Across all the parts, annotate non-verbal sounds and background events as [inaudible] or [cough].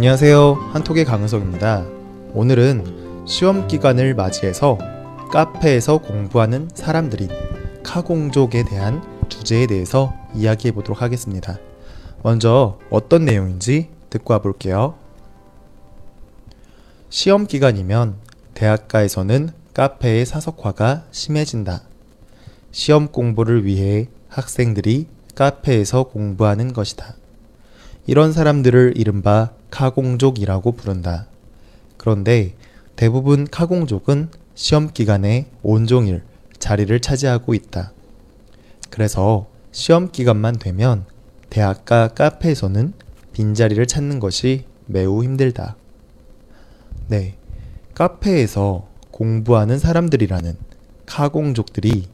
안녕하세요. 한톡의 강은석입니다. 오늘은 시험 기간을 맞이해서 카페에서 공부하는 사람들인 카공족에 대한 주제에 대해서 이야기해 보도록 하겠습니다. 먼저 어떤 내용인지 듣고 와볼게요. 시험 기간이면 대학가에서는 카페의 사석화가 심해진다. 시험 공부를 위해 학생들이 카페에서 공부하는 것이다. 이런 사람들을 이른바 카공족이라고 부른다. 그런데 대부분 카공족은 시험 기간에 온종일 자리를 차지하고 있다. 그래서 시험 기간만 되면 대학가 카페에서는 빈자리를 찾는 것이 매우 힘들다. 네. 카페에서 공부하는 사람들이라는 카공족들이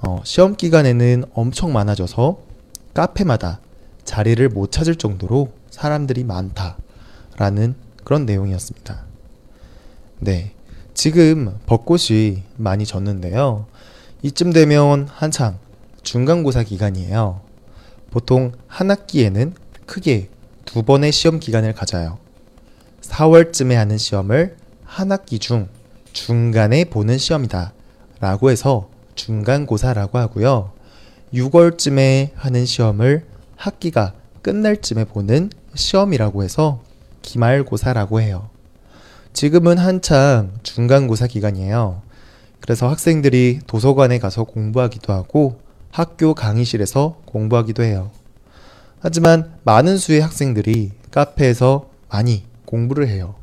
어, 시험 기간에는 엄청 많아져서 카페마다 자리를 못 찾을 정도로 사람들이 많다라는 그런 내용이었습니다. 네. 지금 벚꽃이 많이 졌는데요. 이쯤 되면 한창 중간고사 기간이에요. 보통 한 학기에는 크게 두 번의 시험 기간을 가져요. 4월쯤에 하는 시험을 한 학기 중 중간에 보는 시험이다. 라고 해서 중간고사라고 하고요. 6월쯤에 하는 시험을 학기가 끝날 쯤에 보는 시험이라고 해서 기말고사라고 해요. 지금은 한창 중간고사 기간이에요. 그래서 학생들이 도서관에 가서 공부하기도 하고 학교 강의실에서 공부하기도 해요. 하지만 많은 수의 학생들이 카페에서 많이 공부를 해요.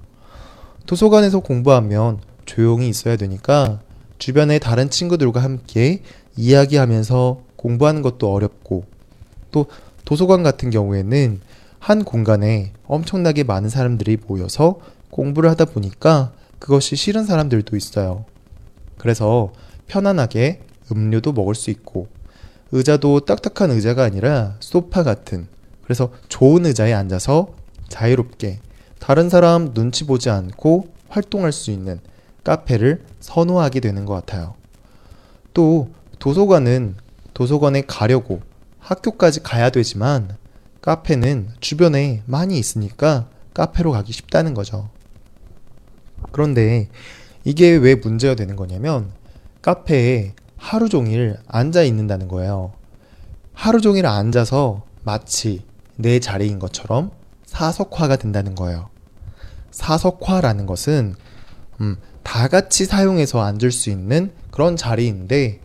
도서관에서 공부하면 조용히 있어야 되니까 주변의 다른 친구들과 함께 이야기하면서 공부하는 것도 어렵고 또 도서관 같은 경우에는 한 공간에 엄청나게 많은 사람들이 모여서 공부를 하다 보니까 그것이 싫은 사람들도 있어요. 그래서 편안하게 음료도 먹을 수 있고 의자도 딱딱한 의자가 아니라 소파 같은 그래서 좋은 의자에 앉아서 자유롭게 다른 사람 눈치 보지 않고 활동할 수 있는 카페를 선호하게 되는 것 같아요. 또 도서관은 도서관에 가려고 학교까지 가야 되지만 카페는 주변에 많이 있으니까 카페로 가기 쉽다는 거죠. 그런데 이게 왜 문제가 되는 거냐면 카페에 하루 종일 앉아 있는다는 거예요. 하루 종일 앉아서 마치 내 자리인 것처럼 사석화가 된다는 거예요. 사석화라는 것은 음, 다 같이 사용해서 앉을 수 있는 그런 자리인데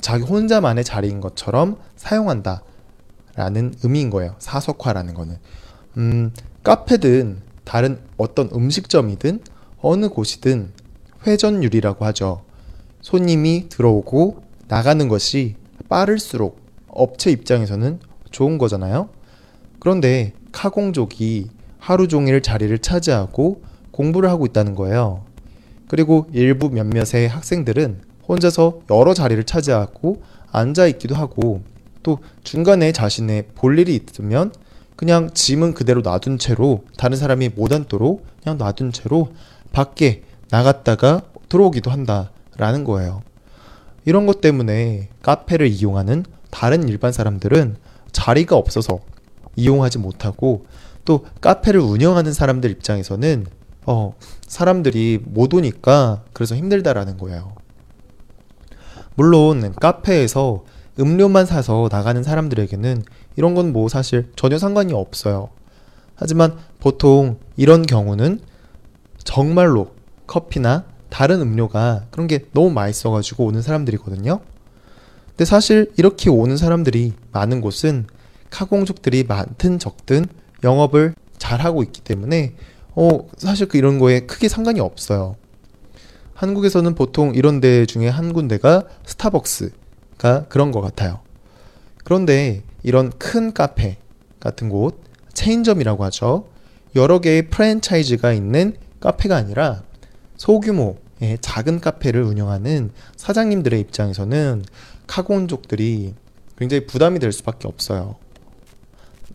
자기 혼자만의 자리인 것처럼 사용한다. 라는 의미인 거예요. 사석화라는 거는. 음, 카페든 다른 어떤 음식점이든 어느 곳이든 회전율이라고 하죠. 손님이 들어오고 나가는 것이 빠를수록 업체 입장에서는 좋은 거잖아요. 그런데 카공족이 하루 종일 자리를 차지하고 공부를 하고 있다는 거예요. 그리고 일부 몇몇의 학생들은 혼자서 여러 자리를 차지하고 앉아 있기도 하고 또 중간에 자신의 볼 일이 있으면 그냥 짐은 그대로 놔둔 채로 다른 사람이 못 앉도록 그냥 놔둔 채로 밖에 나갔다가 들어오기도 한다라는 거예요. 이런 것 때문에 카페를 이용하는 다른 일반 사람들은 자리가 없어서 이용하지 못하고 또 카페를 운영하는 사람들 입장에서는 어, 사람들이 못 오니까 그래서 힘들다라는 거예요. 물론 카페에서 음료만 사서 나가는 사람들에게는 이런 건 뭐 사실 전혀 상관이 없어요. 하지만 보통 이런 경우는 정말로 커피나 다른 음료가 그런 게 너무 맛있어가지고 오는 사람들이거든요. 근데 사실 이렇게 오는 사람들이 많은 곳은 카공족들이 많든 적든 영업을 잘 하고 있기 때문에 어 사실 그 이런 거에 크게 상관이 없어요. 한국에서는 보통 이런 데 중에 한 군데가 스타벅스 가 그런 것 같아요. 그런데 이런 큰 카페 같은 곳, 체인점이라고 하죠. 여러 개의 프랜차이즈가 있는 카페가 아니라 소규모의 작은 카페를 운영하는 사장님들의 입장에서는 카고온족들이 굉장히 부담이 될 수밖에 없어요.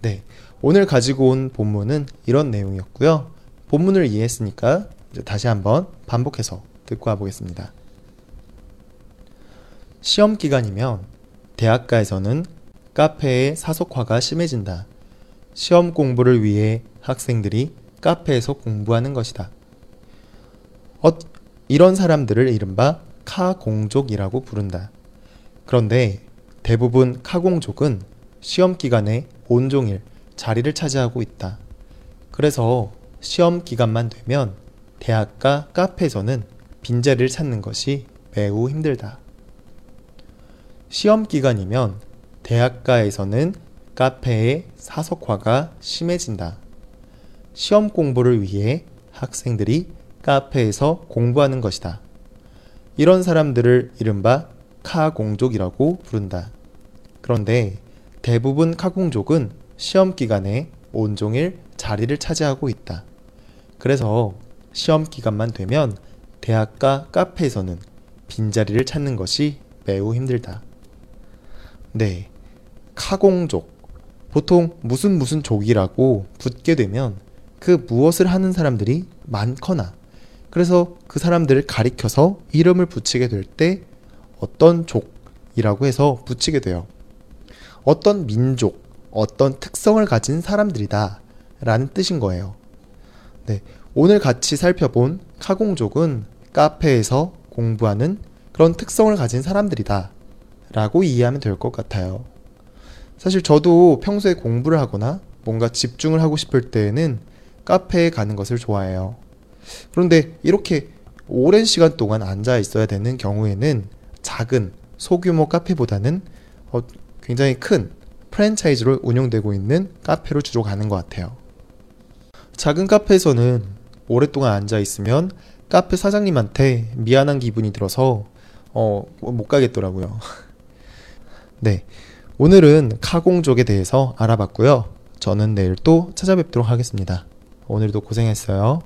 네. 오늘 가지고 온 본문은 이런 내용이었고요. 본문을 이해했으니까 다시 한번 반복해서 듣고 와보겠습니다. 시험 기간이면 대학가에서는 카페의 사속화가 심해진다. 시험 공부를 위해 학생들이 카페에서 공부하는 것이다. 어, 이런 사람들을 이른바 카공족이라고 부른다. 그런데 대부분 카공족은 시험 기간에 온종일 자리를 차지하고 있다. 그래서 시험 기간만 되면 대학가 카페에서는 빈자리를 찾는 것이 매우 힘들다. 시험 기간이면 대학가에서는 카페의 사석화가 심해진다. 시험 공부를 위해 학생들이 카페에서 공부하는 것이다. 이런 사람들을 이른바 카공족이라고 부른다. 그런데 대부분 카공족은 시험 기간에 온종일 자리를 차지하고 있다. 그래서 시험 기간만 되면 대학가 카페에서는 빈자리를 찾는 것이 매우 힘들다. 네. 카공족. 보통 무슨 무슨 족이라고 붙게 되면 그 무엇을 하는 사람들이 많거나 그래서 그 사람들을 가리켜서 이름을 붙이게 될 때 어떤 족이라고 해서 붙이게 돼요. 어떤 민족, 어떤 특성을 가진 사람들이다 라는 뜻인 거예요. 네. 오늘 같이 살펴본 카공족은 카페에서 공부하는 그런 특성을 가진 사람들이다 라고 이해하면 될 것 같아요. 사실 저도 평소에 공부를 하거나 뭔가 집중을 하고 싶을 때에는 카페에 가는 것을 좋아해요. 그런데 이렇게 오랜 시간 동안 앉아 있어야 되는 경우에는 작은 소규모 카페보다는 어, 굉장히 큰 프랜차이즈로 운영되고 있는 카페로 주로 가는 것 같아요. 작은 카페에서는 오랫동안 앉아 있으면 카페 사장님한테 미안한 기분이 들어서 어, 못 가겠더라고요. [laughs] 네. 오늘은 카공족에 대해서 알아봤고요. 저는 내일 또 찾아뵙도록 하겠습니다. 오늘도 고생했어요.